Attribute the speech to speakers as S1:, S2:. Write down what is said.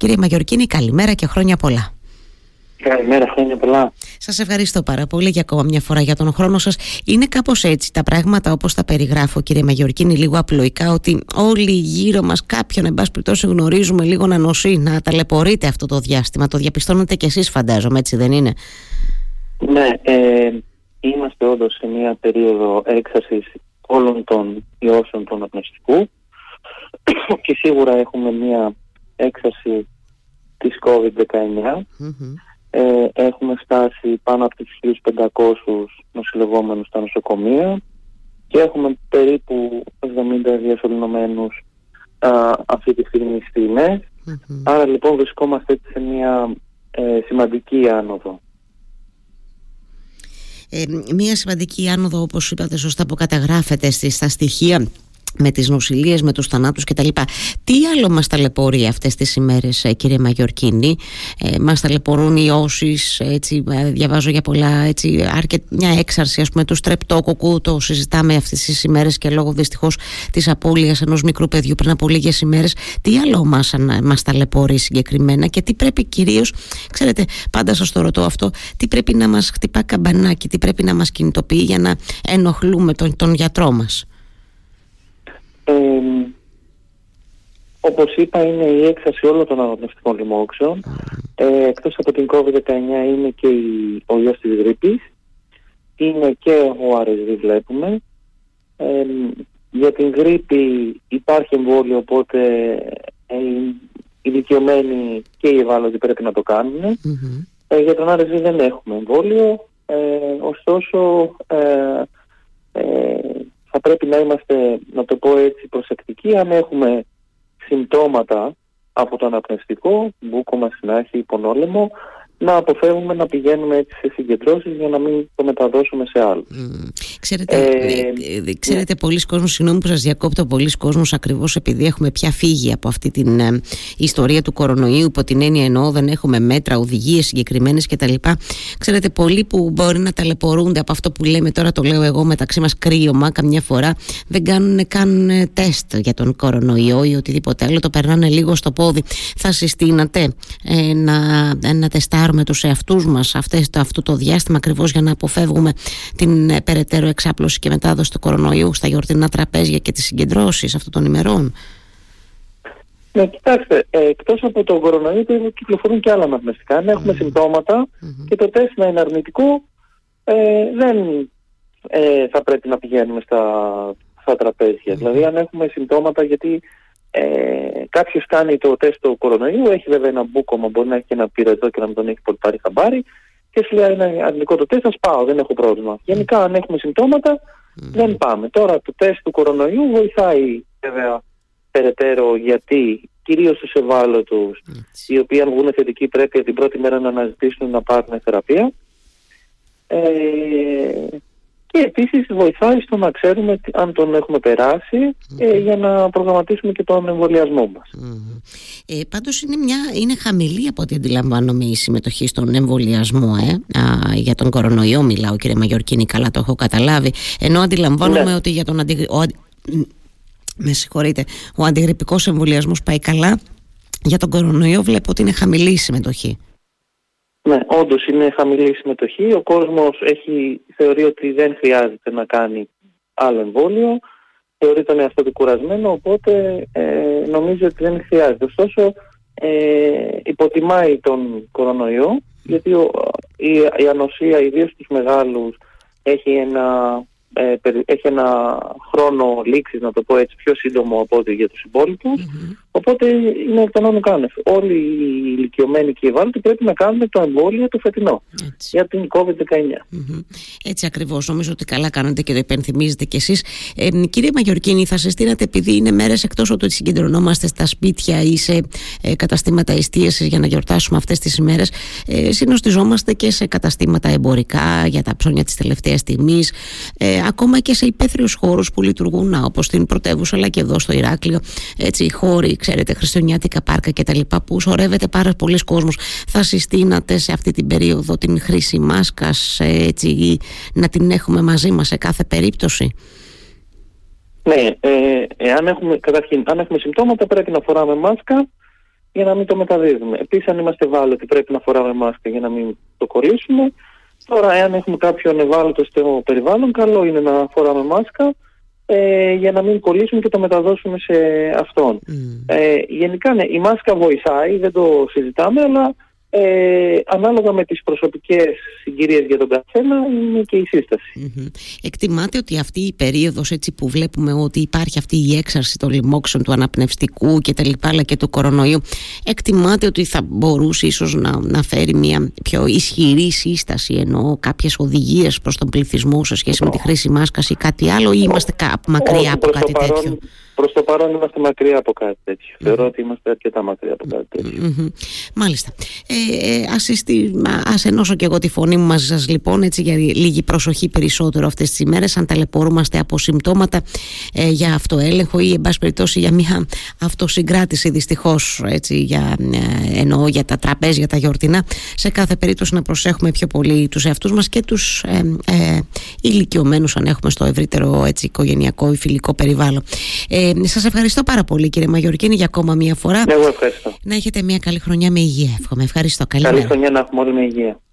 S1: Κύριε Μαγιορκίνη, καλημέρα και χρόνια πολλά.
S2: Καλημέρα, χρόνια πολλά.
S1: Σας ευχαριστώ πάρα πολύ για ακόμα μια φορά για τον χρόνο σας. Είναι κάπως έτσι τα πράγματα όπως τα περιγράφω κύριε Μαγιορκίνη λίγο απλοϊκά ότι όλοι γύρω μας κάποιον εν πάση περιπτώσει γνωρίζουμε λίγο να νοσεί, να ταλαιπωρείτε αυτό το διάστημα. Το διαπιστώνετε κι εσείς φαντάζομαι έτσι δεν είναι;
S2: Ναι, ε, είμαστε όντως σε μια περίοδο έξασης όλων των ιώσεων του αναπνευστικού και σίγουρα έχουμε μια έξαση της COVID-19. Ε, έχουμε φτάσει πάνω από τους 1.500 νοσηλευόμενους στα νοσοκομεία και έχουμε περίπου 70 διασωληνωμένους αυτή τη στιγμή στη ΜΕΣ. Άρα λοιπόν βρισκόμαστε σε μια ε, σημαντική άνοδο.
S1: Ε, μια σημαντική άνοδο όπως είπατε σωστά που καταγράφεται στα στοιχεία με τις νοσηλίες, με τους θανάτους κτλ. Τι άλλο μας ταλαιπωρεί αυτές τις ημέρες ε, κύριε Μαγιορκίνη; Ε, μας ταλαιπωρούν οι όσεις έτσι, ε, διαβάζω για πολλά έτσι, αρκετ, μια έξαρση ας πούμε του στρεπτόκοκου το συζητάμε αυτές τις ημέρες και λόγω δυστυχώς της απώλειας ενός μικρού παιδιού πριν από λίγες ημέρες τι άλλο μας, μας ταλαιπωρεί συγκεκριμένα και τι πρέπει κυρίως ξέρετε πάντα σας το ρωτώ αυτό τι πρέπει να μας χτυπά καμπανάκι τι πρέπει να μας κινητοποιεί για να ενοχλούμε τον, τον γιατρό μας;
S2: Ε, όπως είπα είναι η έξαρση όλων των αναπνευστικών λοιμόξεων. Ε, εκτός από την COVID-19 είναι και η, ο ιός της γρήπης. Είναι και ο RSV βλέπουμε. Ε, για την γρήπη υπάρχει εμβόλιο οπότε ε, οι δικαιωμένοι και οι ευάλωτοι πρέπει να το κάνουν. Ε, για τον RSV δεν έχουμε εμβόλιο. Ε, ωστόσο ε, θα πρέπει να είμαστε, να το πω έτσι, προσεκτικοί. Αν έχουμε συμπτώματα από το αναπνευστικό, μπούκομα, συνάχη, υπονόλεμο, να αποφεύγουμε να πηγαίνουμε έτσι σε συγκεντρώσεις για να μην το μεταδώσουμε σε άλλους.
S1: Ξέρετε, ε, ε, ε, ξέρετε ναι. πολλοί κόσμος, συγγνώμη που σας διακόπτω, πολλοί κόσμος ακριβώς επειδή έχουμε πια φύγει από αυτή την ιστορία του κορονοϊού, υπό την έννοια εννοώ δεν έχουμε μέτρα, οδηγίες συγκεκριμένες κτλ. Ξέρετε, πολλοί που μπορεί να ταλαιπωρούνται από αυτό που λέμε τώρα, το λέω εγώ μεταξύ μας κρύωμα καμιά φορά, δεν κάνουν καν τεστ για τον κορονοϊό ή οτιδήποτε άλλο, το περνάνε λίγο στο πόδι. Θα συστήνατε να, να τεστάρουν με τους εαυτούς μας αυτές, αυτό το διάστημα ακριβώς για να αποφεύγουμε την ε, περαιτέρω εξάπλωση και μετάδοση του κορονοϊού στα γιορτινά τραπέζια και τις συγκεντρώσεις αυτών των ημερών.
S2: Ναι, κοιτάξτε, ε, εκτός από τον κορονοϊό κυκλοφορούν και άλλα αναπνευστικά. Αν έχουμε συμπτωματα και το τεστ να είναι αρνητικό, ε, δεν ε, θα πρέπει να πηγαίνουμε στα, στα τραπέζια. Δηλαδή, αν έχουμε συμπτώματα, γιατί ε, Κάποιος κάνει το τεστ του κορονοϊού, έχει βέβαια ένα μπούκομα, μπορεί να έχει και ένα πυρετό και να μην τον έχει πολύ πάρει χαμπάρι και σου λέει είναι αρνητικό το τεστ, ας πάω, δεν έχω πρόβλημα. Γενικά, αν έχουμε συμπτώματα, δεν πάμε. Τώρα το τεστ του κορονοϊού βοηθάει βέβαια περαιτέρω γιατί κυρίως στου ευάλωτους, οι οποίοι αν βγουν θετικοί πρέπει την πρώτη μέρα να αναζητήσουν να πάρουν θεραπεία. Ε, και επίσης βοηθάει στο να ξέρουμε αν τον έχουμε ε, για να προγραμματίσουμε και τον εμβολιασμό μας. Mm.
S1: Ε, πάντως είναι, μια, είναι χαμηλή από ό,τι αντιλαμβάνομαι η συμμετοχή στον εμβολιασμό ε. Α, για τον κορονοϊό μιλάω κύριε Μαγιορκίνη καλά το έχω καταλάβει ενώ αντιλαμβάνομαι ναι. ότι για τον αντι... ο... με συγχωρείτε, ο αντιγρυπικός εμβολιασμός πάει καλά για τον κορονοϊό βλέπω ότι είναι χαμηλή η συμμετοχή.
S2: Ναι, όντως είναι χαμηλή η συμμετοχή. Ο κόσμος θεωρεί ότι δεν χρειάζεται να κάνει άλλο εμβόλιο. Θεωρεί τον εαυτό του κουρασμένο, οπότε ε, νομίζει ότι δεν χρειάζεται. Ωστόσο, ε, υποτιμάει τον κορονοϊό, γιατί η, η ανοσία, ιδίως στους μεγάλους, έχει ένα ε, έχει ένα χρόνο λήξης, να το πω έτσι, πιο σύντομο από ό,τι για τους υπολοιπου Οπότε είναι εκ των όνων Όλοι οι ηλικιωμένοι και οι ευάλωτοι πρέπει να κάνουν το εμβόλιο το φετινό για την COVID-19.
S1: Έτσι ακριβώς. Νομίζω ότι καλά κάνετε και το υπενθυμίζετε κι εσείς. Ε, κύριε Μαγιορκίνη, θα συστήνατε, επειδή είναι μέρες εκτός από ότι συγκεντρωνόμαστε στα σπίτια ή σε ε, καταστήματα εστίασης για να γιορτάσουμε αυτές τις ημέρες, ε, συνοστιζόμαστε και σε καταστήματα εμπορικά για τα ψώνια της τελευταίας στιγμή. Ε, ακόμα και σε υπαίθριους χώρους που λειτουργούν όπως στην πρωτεύουσα αλλά και εδώ στο Ηράκλειο έτσι χώροι ξέρετε χριστιανιάτικα πάρκα κτλ που σωρεύεται πάρα πολλοί κόσμος θα συστήνατε σε αυτή την περίοδο την χρήση μάσκας έτσι να την έχουμε μαζί μας σε κάθε περίπτωση;
S2: Ναι, ε, εάν έχουμε, καταρχήν, αν έχουμε συμπτώματα πρέπει να φοράμε μάσκα για να μην το μεταδίδουμε. Επίσης αν είμαστε ευάλωτοι πρέπει να φοράμε μάσκα για να μην το κολλήσουμε. Τώρα εάν έχουμε κάποιον ευάλωτο στο περιβάλλον καλό είναι να φοράμε μάσκα ε, για να μην κολλήσουμε και το μεταδώσουμε σε αυτόν. Ε, γενικά ναι, η μάσκα βοηθάει, δεν το συζητάμε, αλλά ε, ανάλογα με τις προσωπικές συγκυρίες για τον καθένα είναι και η συσταση
S1: Εκτιμάτε ότι αυτή η περίοδος έτσι που βλέπουμε ότι υπάρχει αυτή η έξαρση των λοιμόξεων του αναπνευστικού και τα λοιπά αλλά και του κορονοϊού εκτιμάτε ότι θα μπορούσε ίσως να, να φέρει μια πιο ισχυρή σύσταση ενώ κάποιες οδηγίες προς τον πληθυσμό σε σχέση με τη χρήση μάσκας ή κάτι άλλο ή είμαστε μακριά από κάτι τέτοιο;
S2: Προς το παρόν είμαστε μακριά από κάτι τέτοιο. Mm. Θεωρώ ότι είμαστε αρκετά μακριά από κάτι τέτοιο.
S1: Mm-hmm. Μάλιστα. Ε, ε, ας, εστι, ας ενώσω και εγώ τη φωνή μου μαζί σας λοιπόν έτσι για λίγη προσοχή περισσότερο αυτές τις ημέρες αν ταλαιπωρούμαστε από συμπτώματα ε, για αυτοέλεγχο ή εν πάση περιπτώσει για μια αυτοσυγκράτηση δυστυχώς έτσι για, ε, εννοώ για τα τραπέζια, τα γιορτινά σε κάθε περίπτωση να προσέχουμε πιο πολύ τους εαυτούς μας και τους ε, ε, ηλικιωμένους αν έχουμε στο ευρύτερο έτσι, οικογενειακό ή φιλικό περιβάλλον. Ε, ε, σας ευχαριστώ πάρα πολύ κύριε Μαγιορκίνη για ακόμα μία φορά.
S2: Εγώ ευχαριστώ.
S1: Να έχετε μία καλή χρονιά με υγεία. Εύχομαι. Ευχαριστώ. Καλή,
S2: καλή χρονιά να έχουμε όλοι με υγεία.